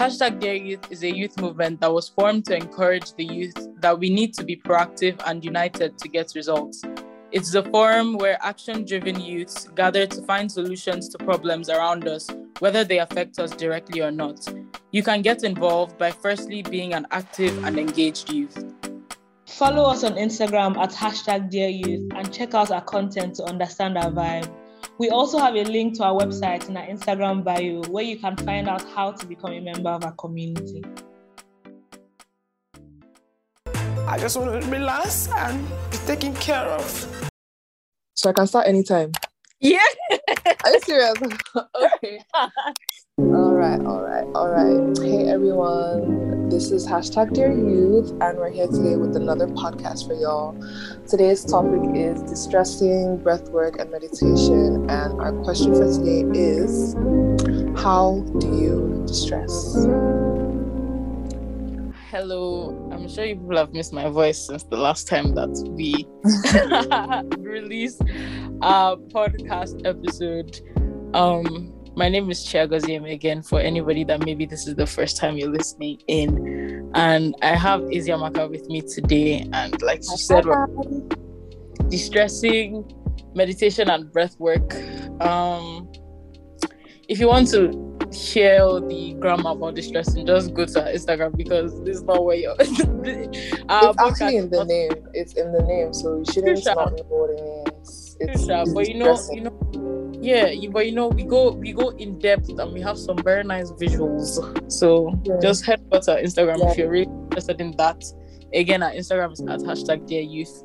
Hashtag Dear Youth is a youth movement that was formed to encourage the youth that we need to be proactive and united to get results. It's a forum where action driven youths gather to find solutions to problems around us, whether they affect us directly or not. You can get involved by firstly being an active and engaged youth. Follow us on Instagram at hashtag Dear Youth and check out our content to understand our vibe. We also have a link to our website in our Instagram bio where you can find out how to become a member of our community. I just want to relax and be taken care of. So I can start anytime. Yeah. Are you serious? okay. all right, all right, all right. Hey everyone, this is hashtag Dear Youth, and we're here today with another podcast for y'all. Today's topic is distressing, breathwork, and meditation. And our question for today is How do you distress? Hello. I'm sure you people have missed my voice since the last time that we released our podcast episode. Um, my name is Chiagoziem again for anybody that maybe this is the first time you're listening in. And I have Iziamaka with me today. And like she said, distressing meditation and breath work. Um, if you want to hear the grammar about distressing, just go to Instagram because this is not where you're. it's actually in the name. It's in the name, so you shouldn't know what it. It's, it's but you know, you know, yeah, you, but you know, we go we go in depth and we have some very nice visuals. So yeah. just head over to our Instagram yeah. if you're really interested in that. Again, our Instagram is at hashtag dear youth.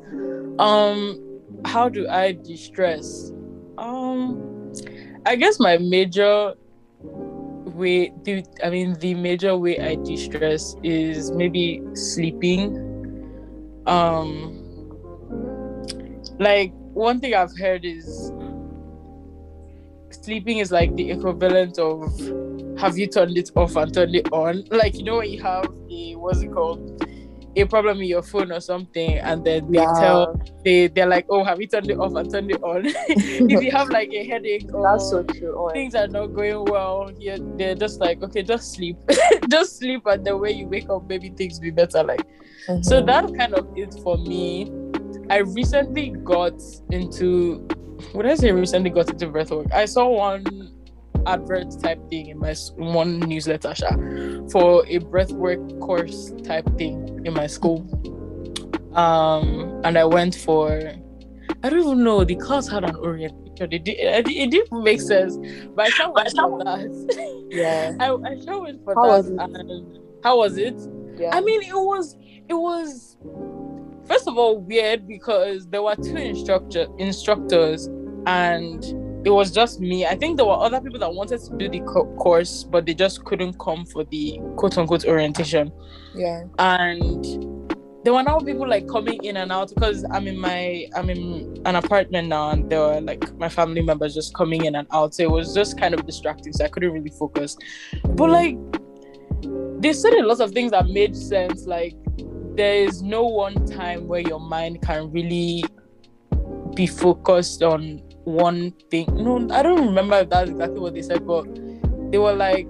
Um, how do I distress? Um, I guess my major way the i mean the major way i de-stress is maybe sleeping um like one thing i've heard is sleeping is like the equivalent of have you turned it off and turned it on? Like you know when you have a what's it called? A problem with your phone or something and then they yeah. tell they they're like oh have you turned it off and turned it on? If you have like a headache or that's so true oh, things are not going well yeah they're just like okay just sleep. Just sleep and the way you wake up maybe things be better like. Mm-hmm. so that kind of is for me. I recently got into what I say recently got into breathwork I saw one advert type thing in my one newsletter for a breathwork course type thing in my school. Um, and I went for I don't even know the class had an orientation. It, did, it, it didn't make sense, but I shall went for that. Yeah, I, I shall went for how that. Was and how was it? Yeah. I mean, it was it was first of all weird because there were two instructor instructors and it was just me. I think there were other people that wanted to do the co- course, but they just couldn't come for the quote unquote orientation. Yeah. And there were now people like coming in and out because I'm in my I'm in an apartment now, and there were like my family members just coming in and out. So it was just kind of distracting, so I couldn't really focus. But like they said a lot of things that made sense. Like there is no one time where your mind can really be focused on one thing. No, I don't remember if that's exactly what they said, but they were like,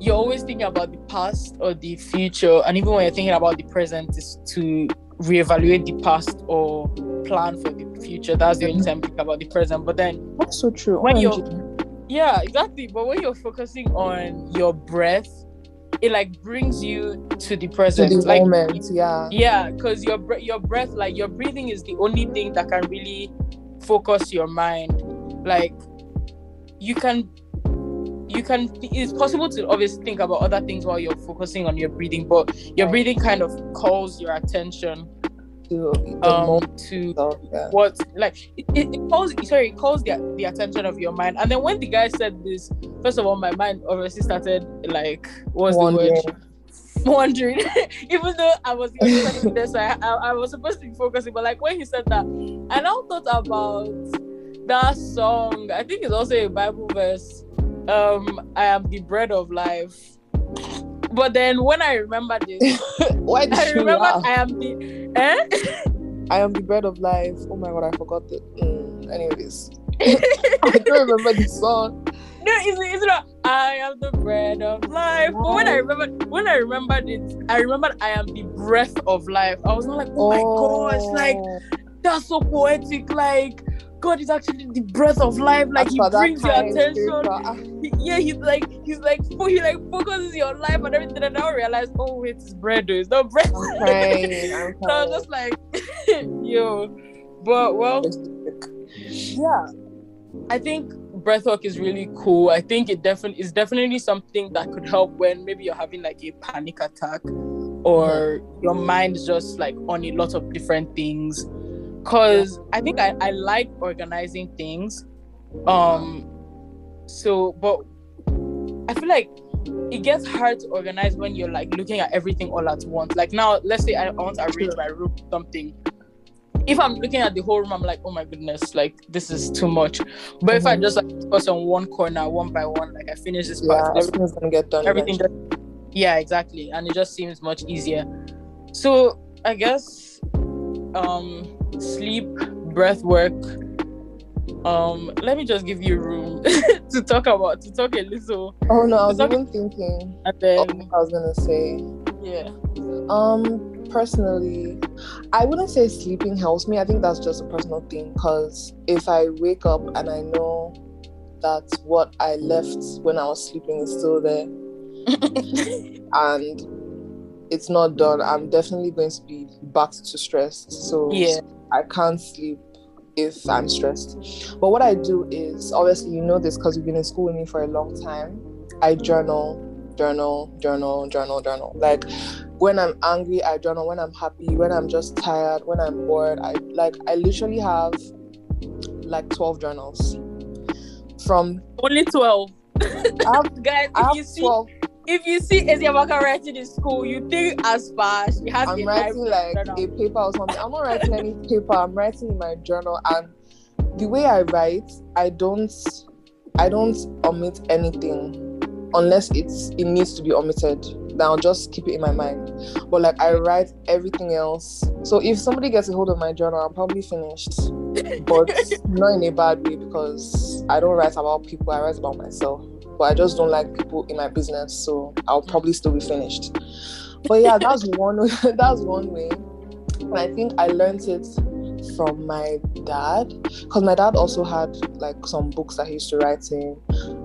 you're always thinking about the past or the future, and even when you're thinking about the present, is to reevaluate the past or plan for the future. That's the only time you think about the present. But then that's so true. When oh, you're yeah, exactly. But when you're focusing on your breath, it like brings you to the present, to the like, moment. Yeah, yeah, because your your breath, like your breathing, is the only thing that can really focus your mind. Like you can you can it's possible to obviously think about other things while you're focusing on your breathing but your breathing kind of calls your attention to um to yeah. what like it, it, it, calls sorry it calls the, the attention of your mind and then when the guy said this first of all my mind obviously started like what's Wondering. the word wondering, even though I was this, I, I, I was supposed to be focusing, but like when he said that, I now thought about that song. I think it's also a Bible verse. Um, I am the bread of life. But then when I remember this, why did I you remember laugh? I am the eh? I am the bread of life. Oh my god, I forgot it. Mm, anyways, I don't remember the song. no, it's, it's not. I am the bread of life. But when I remember, when I remembered it, I remembered I am the breath of life. I was not like, oh, my gosh, like that's so poetic. Like God is actually the breath of life. Like As He brings your attention. He- yeah, he's like, he's like, he like focuses your life and everything. And now I realize, oh wait, it's bread. though. It's not bread. I'm so I was just like, yo. But well, yeah i think breathwork is really cool i think it definitely is definitely something that could help when maybe you're having like a panic attack or your mind is just like on a lot of different things because i think I, I like organizing things um so but i feel like it gets hard to organize when you're like looking at everything all at once like now let's say i, I want to arrange my room something if I'm looking at the whole room, I'm like, oh my goodness, like this is too much. But if I just like focus on one corner, one by one, like I finish this Yeah, part, everything's gonna get done. everything just yeah, exactly, and it just seems much easier. So I guess um sleep, breath work. Um, let me just give you room to talk about to talk a little, Oh no, I was even thinking. and then I was gonna say. yeah, Um, personally, I wouldn't say sleeping helps me. I think that's just a personal thing. Cause if I wake up and I know that what I left when I was sleeping is still there and it's not done, I'm definitely going to be back to stressed. So yeah, I can't sleep if I'm stressed. But what I do is obviously you know this because you've been in school with me for a long time. I journal, journal, journal, journal, journal. Like when I'm angry, I journal. When I'm happy, when I'm just tired, when I'm bored, I like I literally have like 12 journals. From only twelve. I have, Guys, I have you see 12 if you see Eziamaka writing in school, you think as far she has I'm writing like a paper or something. I'm not writing any paper. I'm writing in my journal, and the way I write, I don't, I don't omit anything unless it's it needs to be omitted. Then I'll just keep it in my mind. But like I write everything else. So if somebody gets a hold of my journal, I'm probably finished. But not in a bad way because I don't write about people. I write about myself. But I just don't like people in my business, so I'll probably still be finished. But yeah that's one that's one way. And i think i learned it from my dad because my dad also had like some books that he used to write in.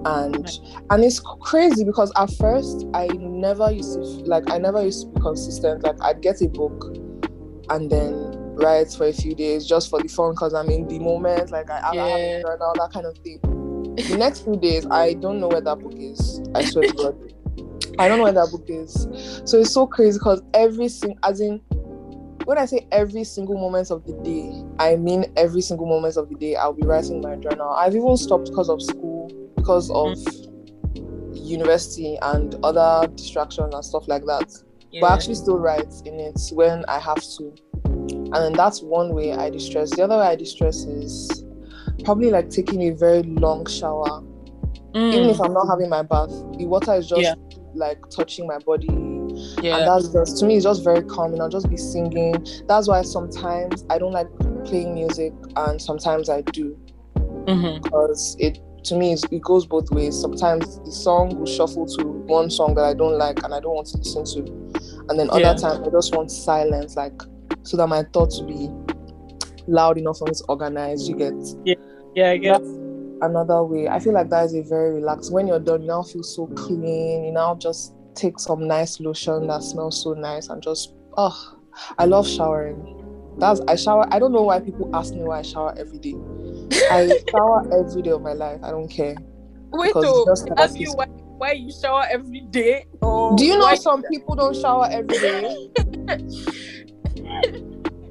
And and it's crazy because at first i never used to like i never used to be consistent. Like i'd get a book and then write for a few days just for the fun because i'm in the moment like i, I have Yeah. a journal that kind of thing the next few days i don't know where that book is i swear to god i don't know where that book is so it's so crazy because every single, as in, when I say every single moment of the day, I mean every single moment of the day. I'll be writing my journal. I've even stopped because of school, because of university and other distractions and stuff like that. Yeah. But I actually still write in it when I have to. And then that's one way I distress. The other way I distress is probably like taking a very long shower Mm, even if I'm not having my bath, the water is just Yeah. like touching my body. yeah. And that's just to me it's just very calming. I'll just be singing. That's why sometimes I don't like playing music and sometimes I do Mhm. because it to me it goes both ways. Sometimes the song will shuffle to one song that I don't like and I don't want to listen to. And then other Yeah. times I just want silence, like so that my thoughts will be loud enough and me to organize. You get Yeah, I guess. another way. I feel like that is a very relaxed. When you're done, you now feel so clean. You now just take some nice lotion that smells so nice and just oh, I love showering. That's I shower. I don't know why people ask me why I shower every day. I shower every day of my life. I don't care. Wait, to ask you why, why you shower every day? Or Do you know some people don't shower every day?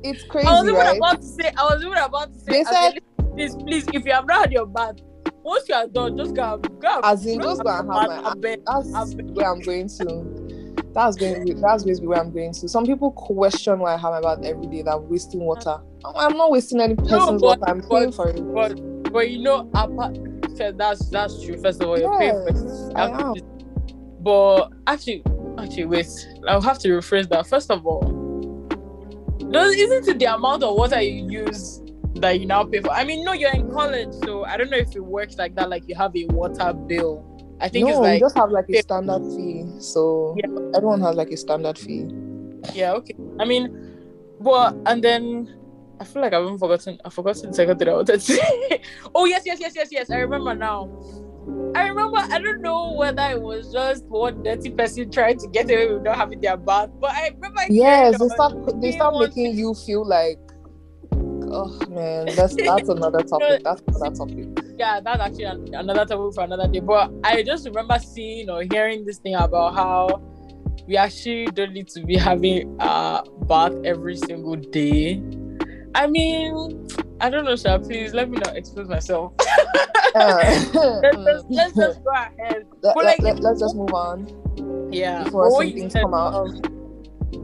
It's crazy, I was even right? about to say. I was even about to say. They said- please, please, if you have not had your bath, once you are done, just go, go. As in, just go and have bath my- bed. That's I'm- where I'm going to. That's going. To, that's going to be where I'm going to. Some people question why I have my bath every day. That I'm wasting water. I'm- not wasting any person's but- water. I'm but- paying for it. But but you know, apart, that's that's true. First of all, you're paying for it. I am. But actually, actually, wait. I'll have to rephrase that. First of all, does isn't it the amount of water you use that you now pay for. I mean, no, you're in college, so I don't know if it works like that. Like you have a water bill. I think no, it's like you just have like a standard fee. So Yeah. everyone has like a standard fee. yeah, okay. I mean, but and then I feel like I've even forgotten. I forgotten the second thing I wanted to say. oh yes, yes, yes, yes, yes. I remember now. I remember. I don't know whether it was just one dirty person trying to get away with not having their bath, but I remember. Yes, they start they start making you feel like oh man, that's that's another topic. That's another topic. yeah, that's actually an- another topic for another day. But I just remember seeing or hearing this thing about how we actually don't need to be having a bath every single day. I mean, I don't know, sir. Please let me not expose myself. let's, just, let's just go ahead. let, but like- let, us just move on Yeah. before some things come out. um,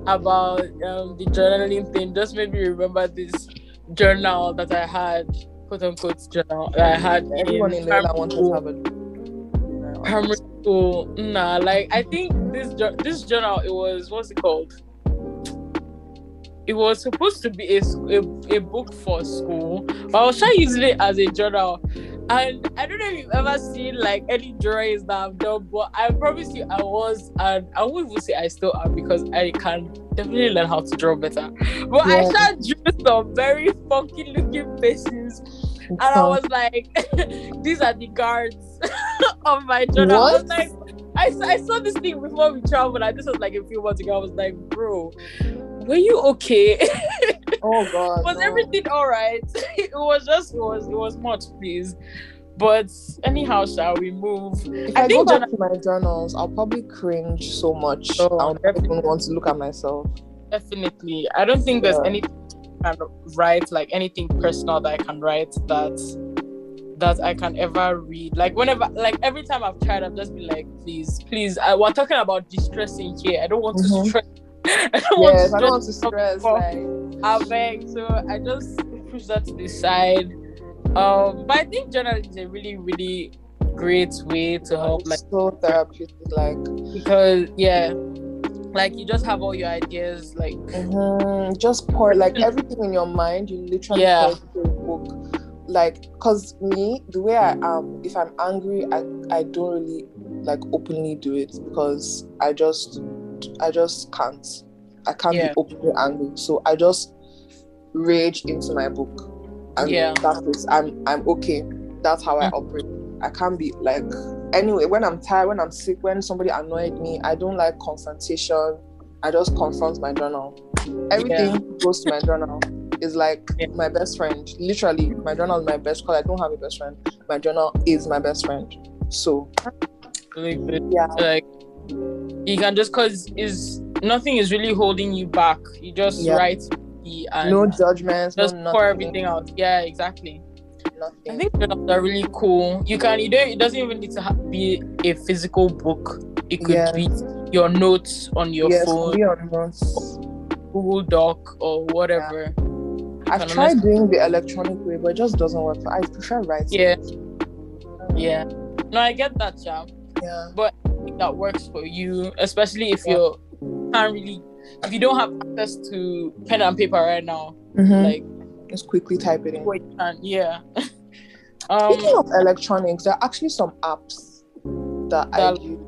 about um, the journaling thing just made me remember this journal that I had, quote unquote journal that I had. Everyone in wanted school. to have a primary school. Nah, like I think this this journal it was what's it called? It was supposed to be a a book for school, but I was trying to use it as a journal. And I don't know if you've ever seen like any drawings that I've done, but I promise you I was, and I won't even say I still am because I can definitely learn how to draw better. But I Yeah. started drew some very funky looking faces and I was like, these are the guards of my journal. I was What? like, I, saw- I saw this thing before we traveled, and this was like a few months ago. I was like, bro, were you okay? oh god. was no. everything all right? it was just, it was, it was much, please. But anyhow, shall we move? If I I, go think back to my journals, I'll probably cringe so much. Oh, I'll not even want to look at myself. Definitely. I don't think there's Yeah. anything I can write, like anything personal that I can write that that I can ever read. Like whenever like every time I've tried, I've just been like, please, please. I, we're talking about distressing here. I don't want to Mhm. stress. I don't want to Yes, I stress. don't want to stress. Like, I beg. So I just push that to the side. Um, but I think journaling is a really, really great way to help like so therapeutic. Like, because yeah. Like you just have all your ideas like mhm, just pour like everything in your mind. You literally Yeah. pour a book. Like, cause me, the way I am, if I'm angry, I I don't really like openly do it because I just I just can't. I can't Yeah. be openly angry. So I just rage into my book. And Yeah. that's it. I'm I'm okay. That's how I Mm. operate. I can't be like anyway, when I'm tired, when I'm sick, when somebody annoyed me, I don't like confrontation. I just confront my journal. Everything goes to my journal. Is like Yeah. my best friend. Literally, my journal is my best because I don't have a best friend. My journal is my best friend. So good. yeah. like you can just cause is nothing is really holding you back. You just Yeah. write the- and No judgments, just no pour everything out. Yeah, exactly. Nothing. I think journals are really cool. You can you don't it doesn't even need to ha- be a physical book. It could Yeah. be your notes on your yes, phone, on. Google Doc or whatever. I've can tried doing the electronic way, but it just doesn't work. I prefer writing. Yeah. Yeah. No, I get that, Jam. Yeah. think that works for you, especially if Yeah. you're can't really if you don't have access to pen and paper right now. Mhm. Like just quickly type it in. what you can, yeah. um Speaking of electronics, there are actually some apps that I use.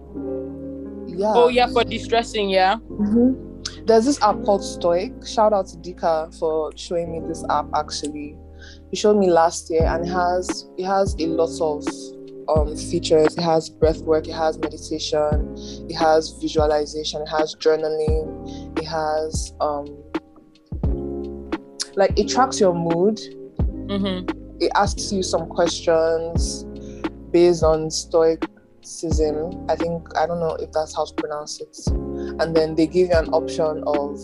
Yeah. oh yeah, for distressing, yeah. Mhm. There's this app called Stoic. Shout out to Dika for showing me this app. Actually, he showed me last year, and it has it has a lot of um features. It has breath work. It has meditation. It has visualization. It has journaling. It has um like it tracks your mood. Mm-hmm. It asks you some questions based on stoicism. I think I don't know if that's how to pronounce it. And then they give you an option of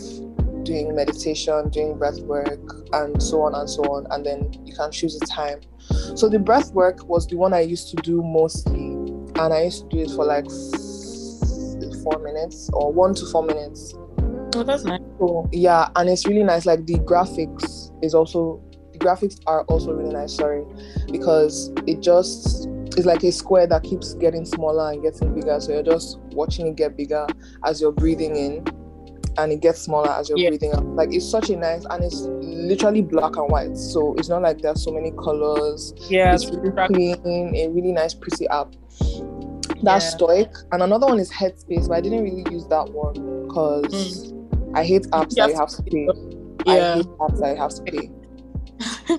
doing meditation, doing breath work, and so on and so on. And then you can choose a time. So the breath work was the one I used to do mostly, and I used to do it for like four minutes or one to four minutes. Oh, that's nice. So yeah, and it's really nice. Like the graphics is also the graphics are also really nice. Sorry, because it just is like a square that keeps getting smaller and getting bigger. So you're just watching it get bigger as you're breathing in, and it gets smaller as you're Yeah. breathing out. Like it's such a nice and it's literally black and white. So it's not like there's so many colors. Yeah, it's really clean, a really nice, pretty app. That's Yeah. Stoic. And another one is Headspace, but I didn't really use that one because mm. I hate apps You that you have have to pay. yeah. I hate apps that you have to pay.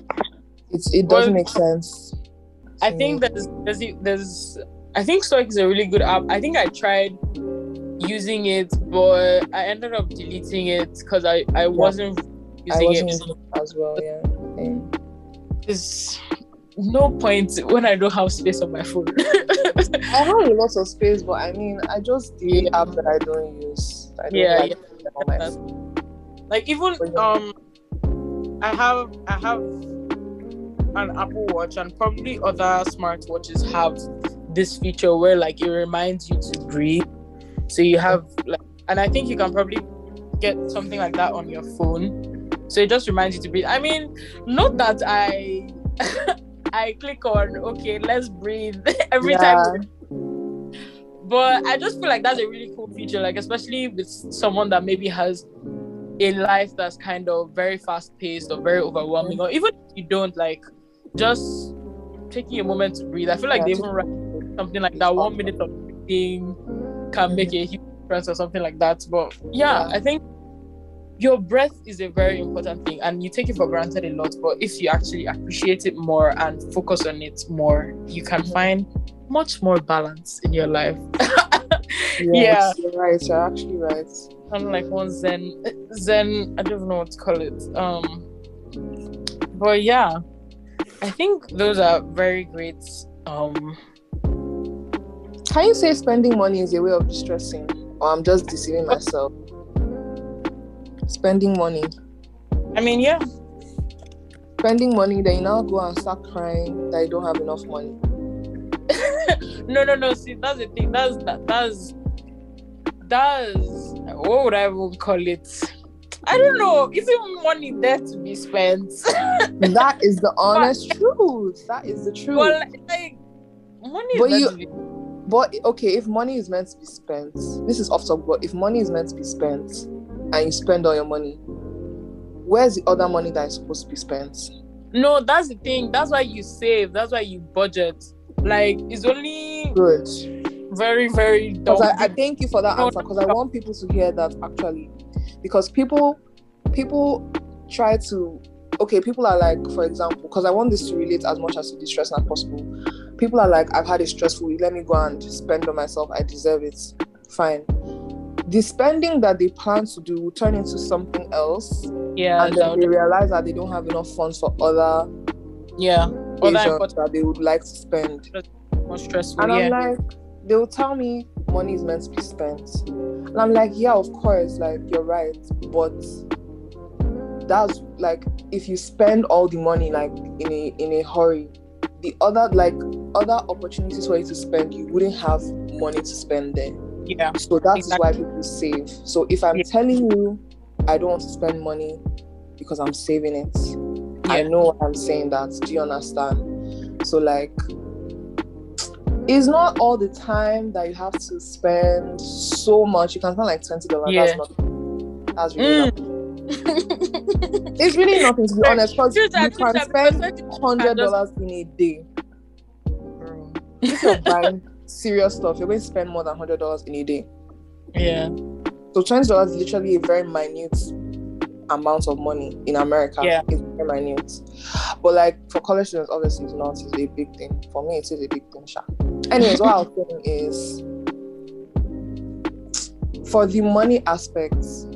it's, it doesn't Well, make sense. I think me. there's there's there's I think Stoic is a really good app. I think I tried using it, but I ended up deleting it because I I wasn't I using wasn't it. using it as well, yeah. Um, There's no point when I don't have space on my phone. I have a lot of space, but I mean, I just delete Yeah. apps that I don't use. I don't Yeah, like yeah. on my phone. like even But yeah. um I have I have an Apple Watch and probably other smartwatches have this feature where like it reminds you to breathe. So you have like and I think you can probably get something like that on your phone. So it just reminds you to breathe. I mean, not that I I click on okay, let's breathe every time but I just feel like that's a really cool feature, like especially with someone that maybe has a life that's kind of very fast paced or very overwhelming, or even if you don't like just taking a moment to breathe. I feel like Yeah, they even write something like that one minute of breathing can make a huge difference or something like that. But yeah, Yeah. I think your breath is a very important thing and you take it for granted a lot. But if you actually appreciate it more and focus on it more, you can Mhm. find much more balance in your life. Yes, you're right. You're actually right. kind of like one zen zen i don't know what to call it um but yeah i think those are very great um Can you say spending money is a way of distressing, or I'm just deceiving myself? Spending money, i mean yeah spending money, then you now go and start crying that you don't have enough money. no no no see that's the thing that's that that's that's what would i even call it i don't know is it money there to be spent that is the honest truth. That is the truth. well like money But is you- meant to be But okay, if money is meant to be spent, this is off topic, but if money is meant to be spent and you spend all your money, where's the other money that is supposed to be spent? no that's the thing that's why you save that's why you budget like it's only Good. very very dumb Because I, I thank you for that answer because I want people to hear that actually. Because people people try to okay, people are like, for example, because I want this to relate as much as to distress as possible. People are like, I've had a stressful week, let me go and spend on myself, I deserve it. Fine. The spending that they plan to do will turn into something else, yeah and then they realize that they don't have enough funds for other Yeah. Other that they would like to spend. more stressful. And yeah. I'm like, they'll tell me money is meant to be spent. And I'm like, yeah, of course, like you're right. But that's like if you spend all the money like in a in a hurry, the other like other opportunities for you to spend, you wouldn't have money to spend there. yeah. So that is why people save. So if I'm Yeah. telling you I don't want to spend money because I'm saving it, I Yeah. know I'm saying that. Do you understand? So like it's not all the time that you have to spend so much. You can spend like twenty dollars. Yeah. That's not that's really Mm. It's really nothing to be honest. Because you can spend hundred dollars in a day. If you're buying serious stuff, you're going to spend more than hundred dollars in a day. Yeah. So twenty dollars is literally a very minute amount of money in America. Yeah. It's very minute. But like for college students, obviously it's not it's a big thing. For me, it is a big thing. Sha. Anyways, what I was saying is for the money aspects,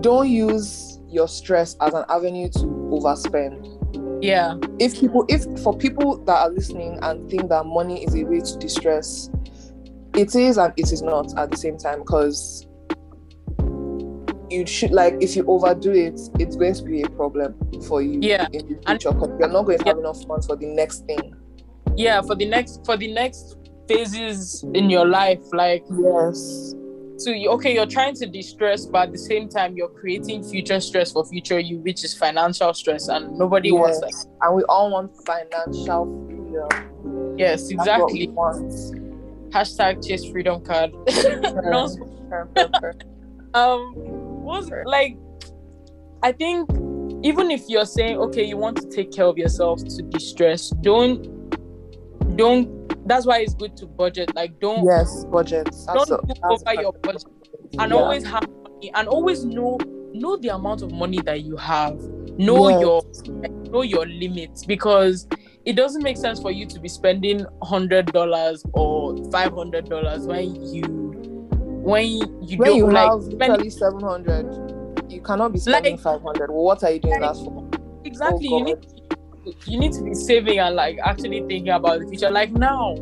don't use your stress as an avenue to overspend Yeah. if people if for people that are listening and think that money is a way to distress it is and it is not at the same time because you should like if you overdo it it's going to be a problem for you Yeah, in the future because you're not going to Yeah. have enough funds for the next thing Yeah. For the next for the next phases in your life, like yes so you, okay, you're trying to distress, but at the same time you're creating future stress for future you, which is financial stress, and nobody wants that. and we all want financial freedom Yes, That's what we exactly. hashtag chase freedom card. um, was like, I think even if you're saying okay, you want to take care of yourself to de-stress, don't, don't. That's why it's good to budget. Like, don't Yes, budget. Don't go over your budget and Yeah. always have money and always know know the amount of money that you have know Yes. your know your limits because it doesn't make sense for you to be spending hundred dollars or five hundred dollars when you when you when don't you like have spend- literally 700 you cannot be spending Like- 500 well, what are you doing that for exactly Oh, you need to be saving and like actually thinking about the future. Like now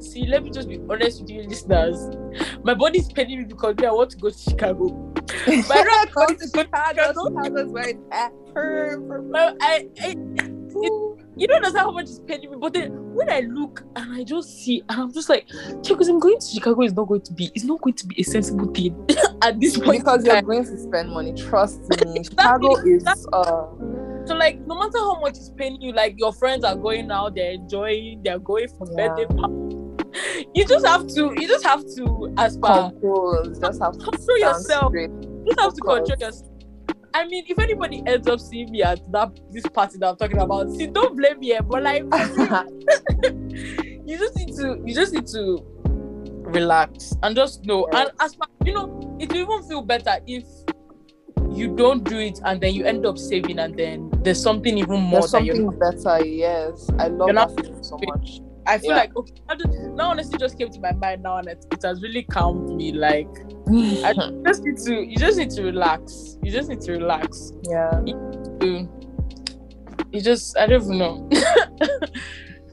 see let me just be honest with you listeners. My body's paining me because i want to go to chicago. But i don't want to go to chicago. Chicago's where it's at. I, I you don't understand how much it's paying me. But then when I look and I just see, and I'm just like, because I'm going to Chicago is not going to be, it's not going to be a sensible thing at this point. because you're going to spend money. Trust me. Chicago is uh So like, no matter how much it's paying you, like your friends are going out, they're enjoying, they're going for Yeah. birthday party. You just have to, you just have to, as per, compose just have to control yourself. straight. you just have to control yourself. I mean, if anybody ends up seeing me at that this party that I'm talking about, see, don't blame me, eh, but like, you just need to you just need to relax and just know and as far you know it will even feel better if you don't do it and then you end up saving and then there's something even more there's that something better yes. I love that feeling so much. I feel Yeah. like okay now honestly just came to my mind now and it, it has really calmed me like I just need to you just need to relax. You just need to relax. Yeah. You, you just I don't even know.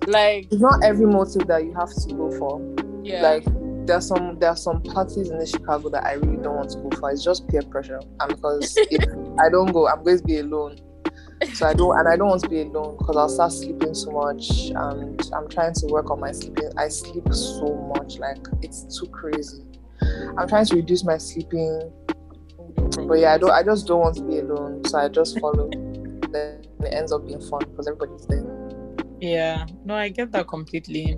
Like it's not every motive that you have to go for. Yeah. Like there's some there's some parties in the Chicago that I really don't want to go for. It's just peer pressure, and because if I don't go, I'm going to be alone. So I don't, and I don't want to be alone because I'll start sleeping so much, and I'm trying to work on my sleeping. I sleep so much, like it's too crazy. I'm trying to reduce my sleeping, but yeah, I don't. I just don't want to be alone, so I just follow. then it ends up being fun because everybody's there. Yeah, no, I get that completely.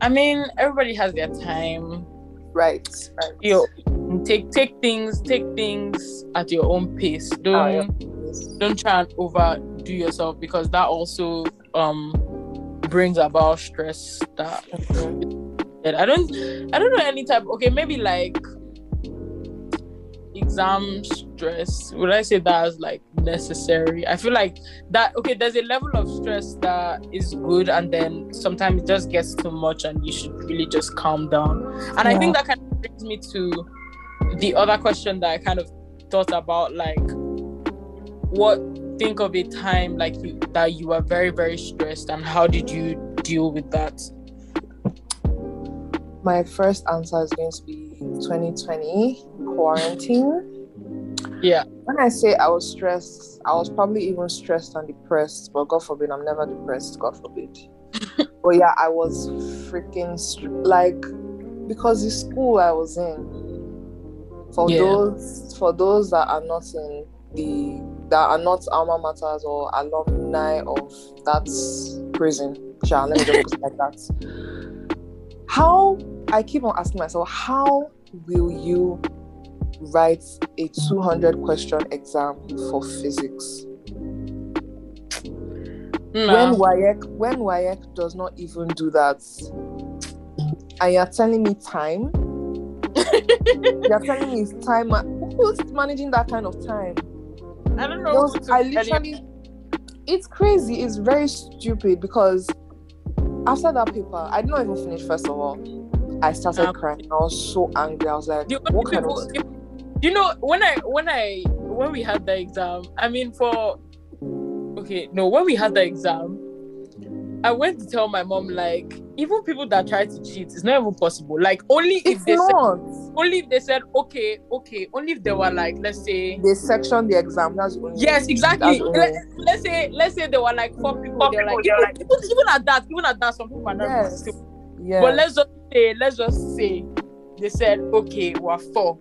I mean, everybody has their time. Right, right. You take take things, take things at your own pace. Don't Ah, yeah. Don't try and overdo yourself because that also um brings about stress. That I don't I don't know any type. Okay, maybe like exam stress. Would I say that as like necessary? I feel like that okay, there's a level of stress that is good and then sometimes it just gets too much and you should really just calm down. And I think that kind of brings me to the other question that I kind of thought about like what think of a time like you that you were very, very stressed and how did you deal with that? My first answer is going to be 2020 quarantine. Yeah. When I say I was stressed, I was probably even stressed and depressed, but God forbid, I'm never depressed, God forbid. but yeah, I was freaking str- like because the school I was in, for Yeah. those for those that are not in the that are not alma maters or alumni of that prison, sure, let me just put it like that. How I keep on asking myself, how will you write a 200 question exam for physics Nah. when WAEC when WAEC does not even do that and you're telling me time you're telling me it's time who's managing that kind of time I don't know. Those- I literally it's crazy it's very stupid because after that paper I did not even finish first of all I started Um, crying I was so angry I was like what kind people, of you know when i when i when we had the exam i mean for okay no when we had the exam i went to tell my mom like even people that try to cheat it's not even possible. Like only if it's they said, only if they said okay okay only if they were like let's say they section the exam that's only yes exactly. That's only Let, let's say let's say there were like four people they're like, even, even, even at that even at that some people are not even yes. yeah But let's just say, let's just say they said, okay, we're four.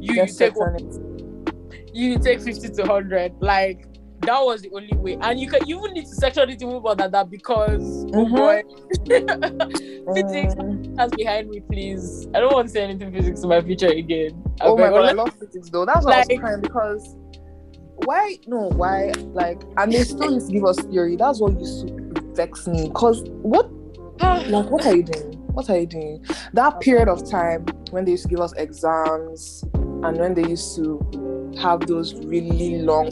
You, you take section you take 50 to 100. Like that was the only way. And you can you even need to sexually to move on than that because oh Mhm. boy. physics Mm. that's behind me, please. I don't want to say anything physics in my future again. Oh my god, I love physics though. That's why I was Like- crying because why no why like and they still used to give us theory. That's what used to vex me. Cause what like what are you doing? What are you doing? That period of time when they used to give us exams and when they used to have those really long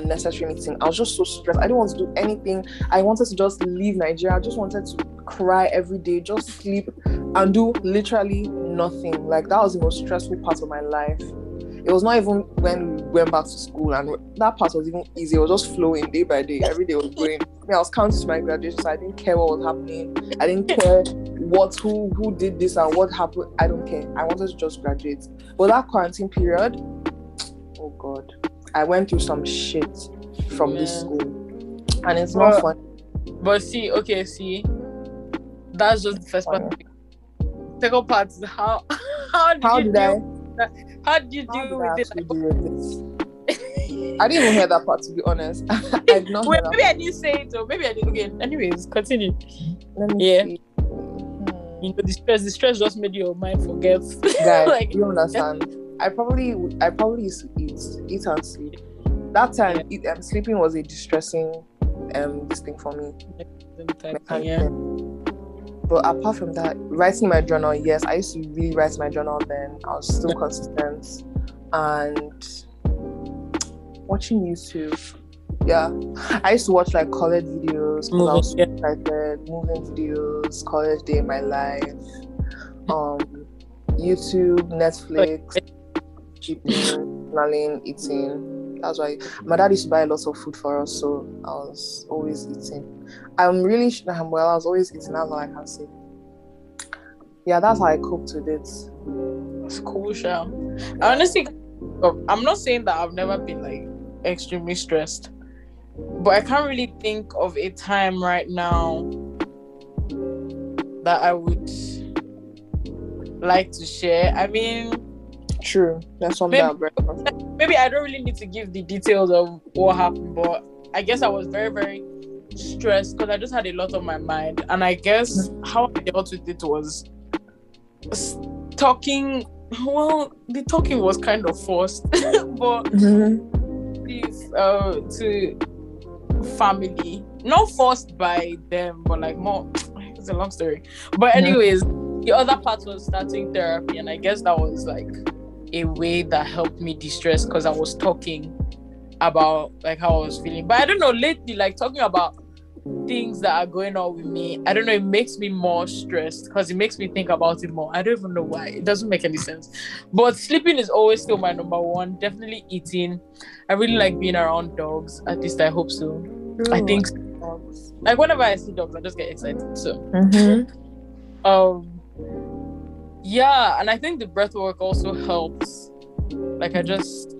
unnecessary meeting. I was just so stressed. I didn't want to do anything. I wanted to just leave Nigeria. I just wanted to cry every day, just sleep and do literally nothing. Like that was the most stressful part of my life. It was not even when we went back to school, and that part was even easy. It was just flowing day by day. Every day was going. I, mean, I was counting to my graduation, so I didn't care what was happening. I didn't care what who who did this and what happened. I don't care. I wanted to just graduate. But that quarantine period, oh god, I went through some shit from this school, and it's Well, not fun. But see, okay, see, that's just the first part. Second part is how how did How you did deal, I? how did you deal with it? deal with this? I didn't even hear that part to be honest. I did not Wait, maybe I didn't say it, or maybe I didn't. Okay, anyways, continue. Let me Yeah. see. You know, the stress, the stress just made your mind forget. Guys, like, you understand? I probably, I probably used to eat, eat and sleep. That time, um, sleeping was a distressing um this thing for me. type mechanic thing, yeah. But apart from that, writing my journal, yes, I used to really write my journal then. I was still consistent and watching YouTube. Yeah, I used to watch like college videos. 'cause I was so excited. Moving videos, college day in my life. Um, YouTube, Netflix, eating, smelling, eating. That's why my dad used to buy lots of food for us, so I was always eating. I'm really um, well. I was always eating. That's all I can say. Yeah, that's how I coped with it. It's cool. I honestly, I'm not saying that I've never been like extremely stressed, but I can't really think of a time right now that I would like to share. I mean, True. That's something Maybe- I'm very maybe I don't really need to give the details of what happened, but I guess I was very, very stressed because I just had a lot on my mind. And I guess how I dealt with it was talking. Well, the talking was kind of forced, but this, uh, to family, not forced by them, but like more. It's a long story, but Yeah. anyways, the other part was starting therapy, and I guess that was like a way that helped me de-stress because I was talking about like how I was feeling. But I don't know, lately, like talking about things that are going on with me, I don't know, it makes me more stressed because it makes me think about it more. I don't even know why. It doesn't make any sense. But sleeping is always still my number one. Definitely eating. I really like being around dogs. At least I hope so. I think like whenever I see dogs, I just get excited. So Mm-hmm. um yeah and i think the breath work also helps like i just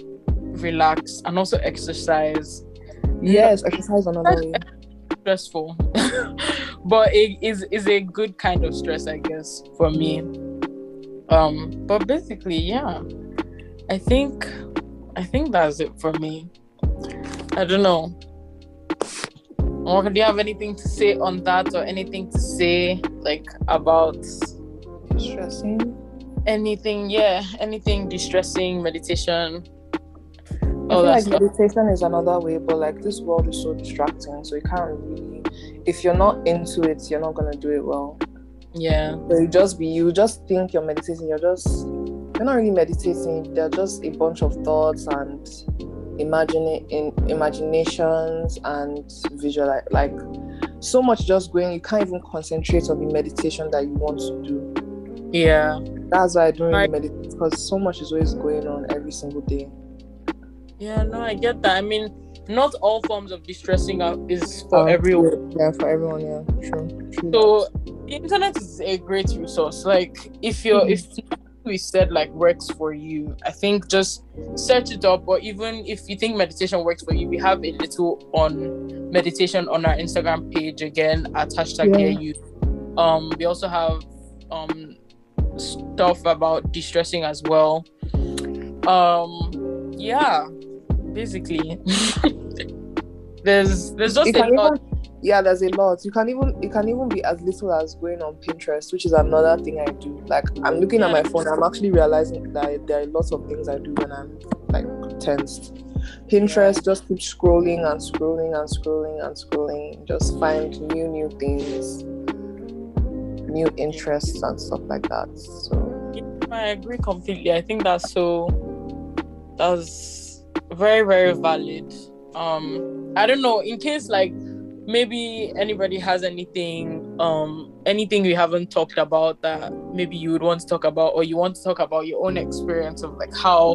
relax and also exercise. Yes, exercise another way. stressful. But it is is a good kind of stress i guess for me. Um but basically yeah. I think i think that's it for me. I don't know. Or do you have anything to say on that or anything to say like about Stressing. anything yeah anything distressing meditation I feel like stuff meditation is another way, but like this world is so distracting, so you can't really. If you're not into it, you're not gonna do it well. yeah So you just be, you just think you're meditating. You're just, you're not really meditating. They're just a bunch of thoughts and imagine in imaginations and visual like so much just going. You can't even concentrate on the meditation that you want to do. Yeah That's why I don't really meditate because so much is always going on every single day. yeah no i get that i mean not all forms of distressing are, is for Um, everyone Yeah, for everyone. Yeah, true. true. so the internet is a great resource like if you're Mhm. if we said like works for you i think just search it up or even if you think meditation works for you we have a little on meditation on our instagram page again at hashtag Yeah. youth um we also have um stuff about distressing as well um yeah basically there's there's just It a lot. even yeah, there's a lot. You can even it can even be as little as going on Pinterest, which is another thing I do. Like I'm looking at my phone, I'm actually realizing that there are lots of things I do when I'm like tensed. Pinterest just keep scrolling and scrolling and scrolling and scrolling. Just find new new things, new interests and stuff like that. So I agree completely. I think that's so that's very, very valid. Um I don't know, in case like maybe anybody has anything um anything we haven't talked about that maybe you would want to talk about or you want to talk about your own experience of like how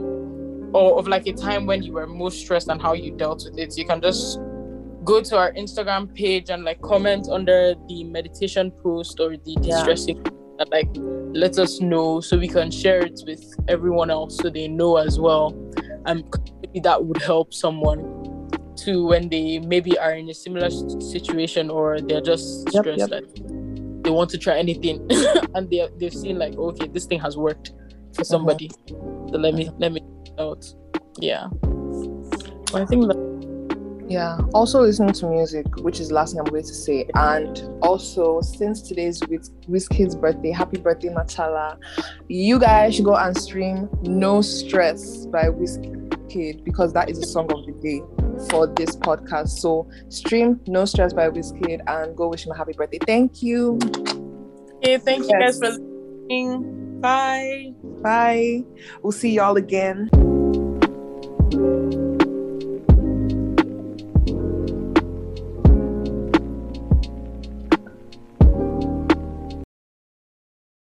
or of like a time when you were most stressed and how you dealt with it you can just go to our instagram page and like comment under the meditation post or the Yeah. distressing and like let us know so we can share it with everyone else so they know as well. And maybe that would help someone to when they maybe are in a similar situation or they're just stressed yep. like they want to try anything and they they've seen like oh, okay this thing has worked for uh-huh. somebody. So let me uh-huh. let me out yeah. I think that Yeah. Also listening to music, which is the last thing I'm going to say. And also, since today's Wiz- Wizkid's birthday, happy birthday, Machala. You guys should go and stream No Stress by Wizkid because that is a song of the day for this podcast. So stream No Stress by Wizkid and go wish him a happy birthday. Thank you. okay thank you guys for listening bye Bye. We'll see y'all again.